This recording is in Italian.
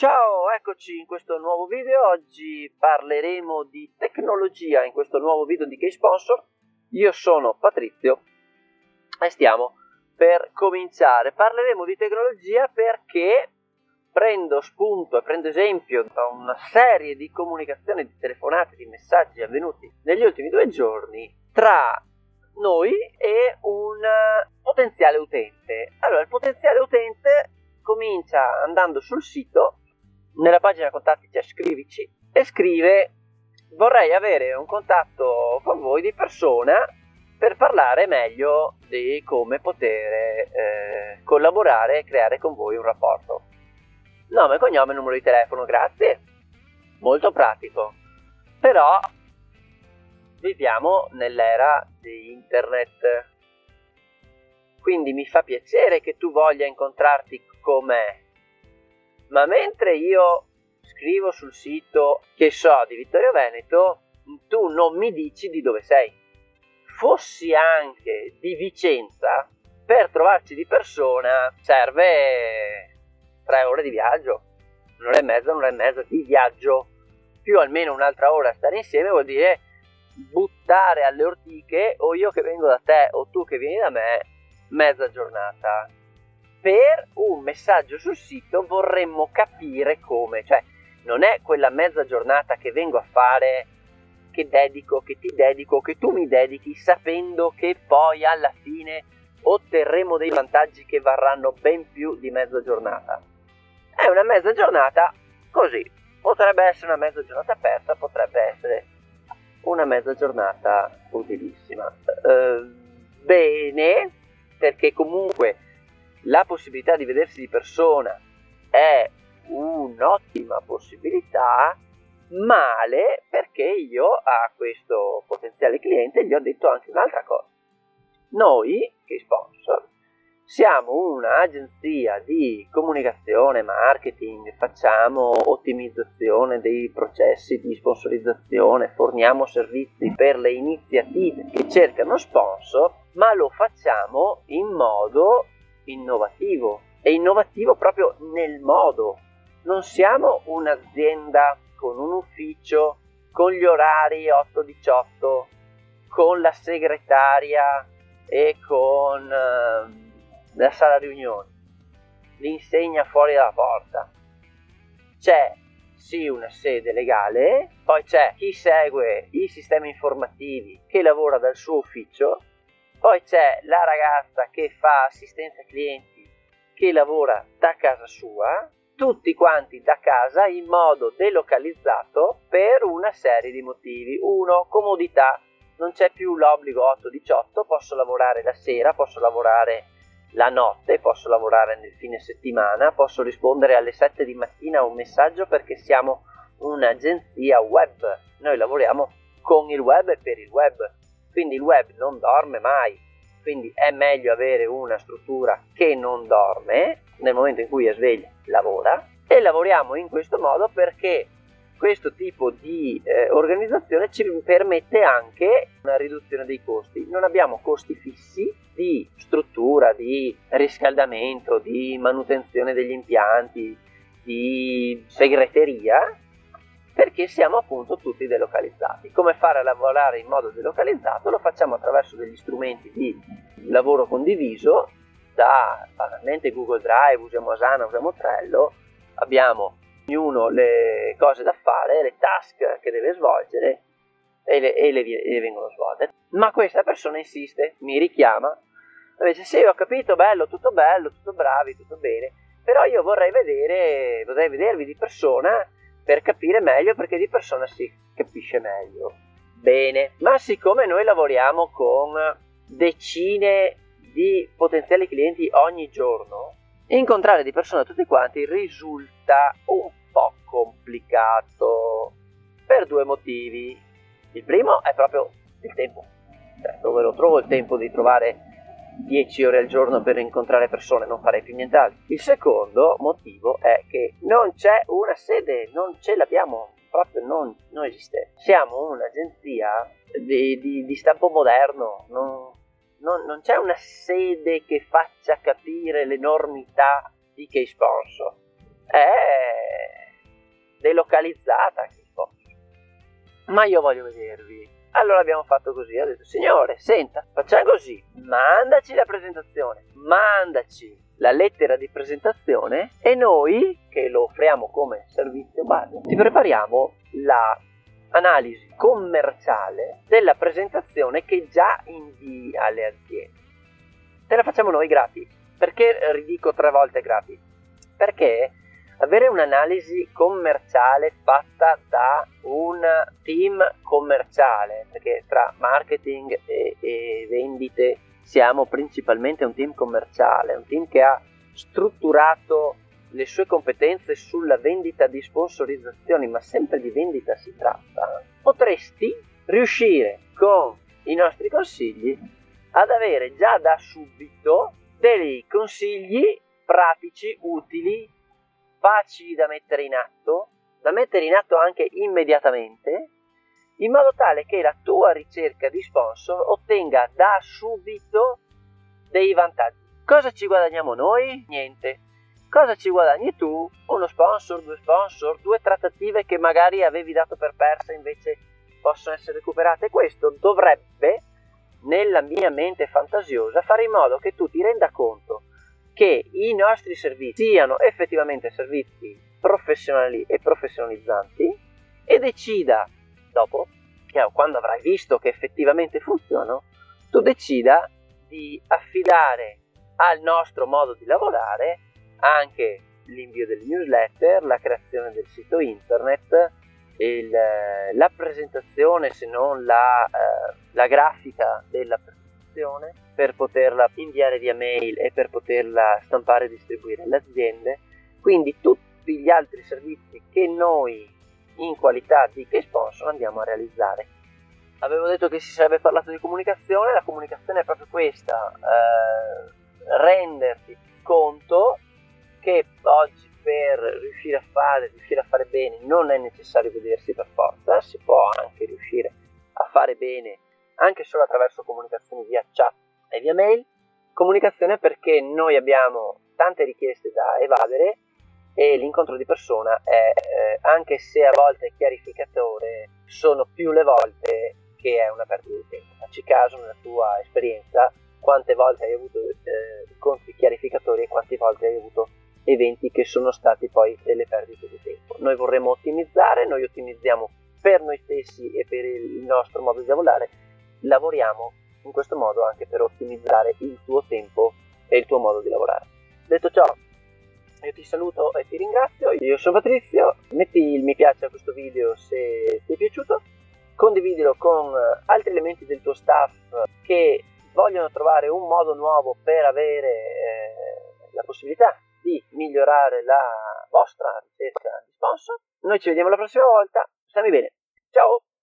Ciao, eccoci in questo nuovo video. Oggi parleremo di tecnologia in questo nuovo video di K-Sponsor. Io sono Patrizio e stiamo per cominciare. Parleremo di tecnologia perché prendo spunto e prendo esempio da una serie di comunicazioni, di telefonate, di messaggi avvenuti negli ultimi due giorni tra noi e un potenziale utente. Allora, il potenziale utente comincia andando sul sito nella pagina contatti c'è scrivici e scrive vorrei avere un contatto con voi di persona per parlare meglio di come poter eh, collaborare e creare con voi un rapporto. Nome, cognome, numero di telefono, grazie. Molto pratico. Però viviamo nell'era di internet. Quindi mi fa piacere che tu voglia incontrarti con me ma mentre io scrivo sul sito che so di Vittorio Veneto, tu non mi dici di dove sei. Fossi anche di Vicenza, per trovarci di persona serve tre ore di viaggio, un'ora e mezza, un'ora e mezza di viaggio, più almeno un'altra ora a stare insieme vuol dire buttare alle ortiche o io che vengo da te o tu che vieni da me mezza giornata per un messaggio sul sito vorremmo capire come, cioè non è quella mezza giornata che vengo a fare, che dedico, che ti dedico, che tu mi dedichi, sapendo che poi alla fine otterremo dei vantaggi che varranno ben più di mezza giornata. È una mezza giornata così, potrebbe essere una mezza giornata persa, potrebbe essere una mezza giornata utilissima. Uh, bene, perché comunque la possibilità di vedersi di persona è un'ottima possibilità, male perché io a questo potenziale cliente gli ho detto anche un'altra cosa. Noi, che sponsor, siamo un'agenzia di comunicazione, marketing, facciamo ottimizzazione dei processi di sponsorizzazione, forniamo servizi per le iniziative che cercano sponsor, ma lo facciamo in modo innovativo. È innovativo proprio nel modo. Non siamo un'azienda con un ufficio, con gli orari 8-18, con la segretaria e con uh, la sala riunioni. L'insegna fuori dalla porta. C'è sì una sede legale, poi c'è chi segue i sistemi informativi che lavora dal suo ufficio poi c'è la ragazza che fa assistenza clienti che lavora da casa sua, tutti quanti da casa in modo delocalizzato per una serie di motivi. Uno, comodità, non c'è più l'obbligo 8-18, posso lavorare la sera, posso lavorare la notte, posso lavorare nel fine settimana, posso rispondere alle 7 di mattina a un messaggio perché siamo un'agenzia web, noi lavoriamo con il web e per il web quindi il web non dorme mai, quindi è meglio avere una struttura che non dorme nel momento in cui è sveglia, lavora e lavoriamo in questo modo perché questo tipo di eh, organizzazione ci permette anche una riduzione dei costi. Non abbiamo costi fissi di struttura, di riscaldamento, di manutenzione degli impianti, di segreteria perché siamo appunto tutti delocalizzati. Come fare a lavorare in modo delocalizzato? Lo facciamo attraverso degli strumenti di lavoro condiviso, da banalmente Google Drive, usiamo Asana, usiamo Trello, abbiamo ognuno le cose da fare, le task che deve svolgere e le, e le, e le vengono svolte. Ma questa persona insiste, mi richiama, invece sì, ho capito, bello, tutto bello, tutto bravi, tutto bene, però io vorrei vedere, vorrei vedervi di persona per capire meglio perché di persona si capisce meglio. Bene, ma siccome noi lavoriamo con decine di potenziali clienti ogni giorno, incontrare di persona tutti quanti risulta un po' complicato per due motivi. Il primo è proprio il tempo, cioè, dove lo trovo il tempo di trovare 10 ore al giorno per incontrare persone, non farei più nient'altro. Il secondo motivo è che non c'è una sede, non ce l'abbiamo, proprio non, non esiste. Siamo un'agenzia di, di, di stampo moderno, non, non, non, c'è una sede che faccia capire l'enormità di che sponsor. È delocalizzata anche sponsor. Ma io voglio vedervi. Allora abbiamo fatto così, ha detto signore, senta, facciamo così, mandaci la presentazione, mandaci la lettera di presentazione e noi, che lo offriamo come servizio base, ti prepariamo la commerciale della presentazione che già invii alle aziende. Te la facciamo noi gratis. Perché ridico tre volte gratis? Perché avere un'analisi commerciale fatta da un team commerciale, perché tra marketing e, e vendite siamo principalmente un team commerciale, un team che ha strutturato le sue competenze sulla vendita di sponsorizzazioni, ma sempre di vendita si tratta, potresti riuscire con i nostri consigli ad avere già da subito dei consigli pratici, utili, facili da mettere in atto, da mettere in atto anche immediatamente, in modo tale che la tua ricerca di sponsor ottenga da subito dei vantaggi. Cosa ci guadagniamo noi? Niente Cosa ci guadagni tu? Uno sponsor, due sponsor, due trattative che magari avevi dato per persa invece possono essere recuperate. Questo dovrebbe, nella mia mente fantasiosa, fare in modo che tu ti renda conto che i nostri servizi siano effettivamente servizi professionali e professionalizzanti e decida dopo, quando avrai visto che effettivamente funzionano, tu decida di affidare al nostro modo di lavorare anche l'invio del newsletter, la creazione del sito internet, il, la presentazione se non la, eh, la grafica della presentazione per poterla inviare via mail e per poterla stampare e distribuire alle aziende. Quindi tutti gli altri servizi che noi in qualità di che sponsor andiamo a realizzare. Avevo detto che si sarebbe parlato di comunicazione, la comunicazione è proprio questa, eh, renderti conto che oggi per riuscire a fare, riuscire a fare bene non è necessario vedersi per forza, si può anche riuscire a fare bene anche solo attraverso comunicazioni via chat e via mail. Comunicazione perché noi abbiamo tante richieste da evadere e l'incontro di persona è, eh, anche se a volte è chiarificatore, sono più le volte che è una perdita di tempo. Facci caso nella tua esperienza quante volte hai avuto eh, incontri chiarificatori e quante volte hai avuto eventi che sono stati poi delle perdite di tempo. Noi vorremmo ottimizzare, noi ottimizziamo per noi stessi e per il nostro modo di lavorare, lavoriamo in questo modo anche per ottimizzare il tuo tempo e il tuo modo di lavorare. Detto ciò, io ti saluto e ti ringrazio, io sono Patrizio, metti il mi piace a questo video se ti è piaciuto, condividilo con altri elementi del tuo staff che vogliono trovare un modo nuovo per avere eh, la possibilità di migliorare la vostra ricerca di sponsor. Noi ci vediamo la prossima volta. Stammi bene. Ciao!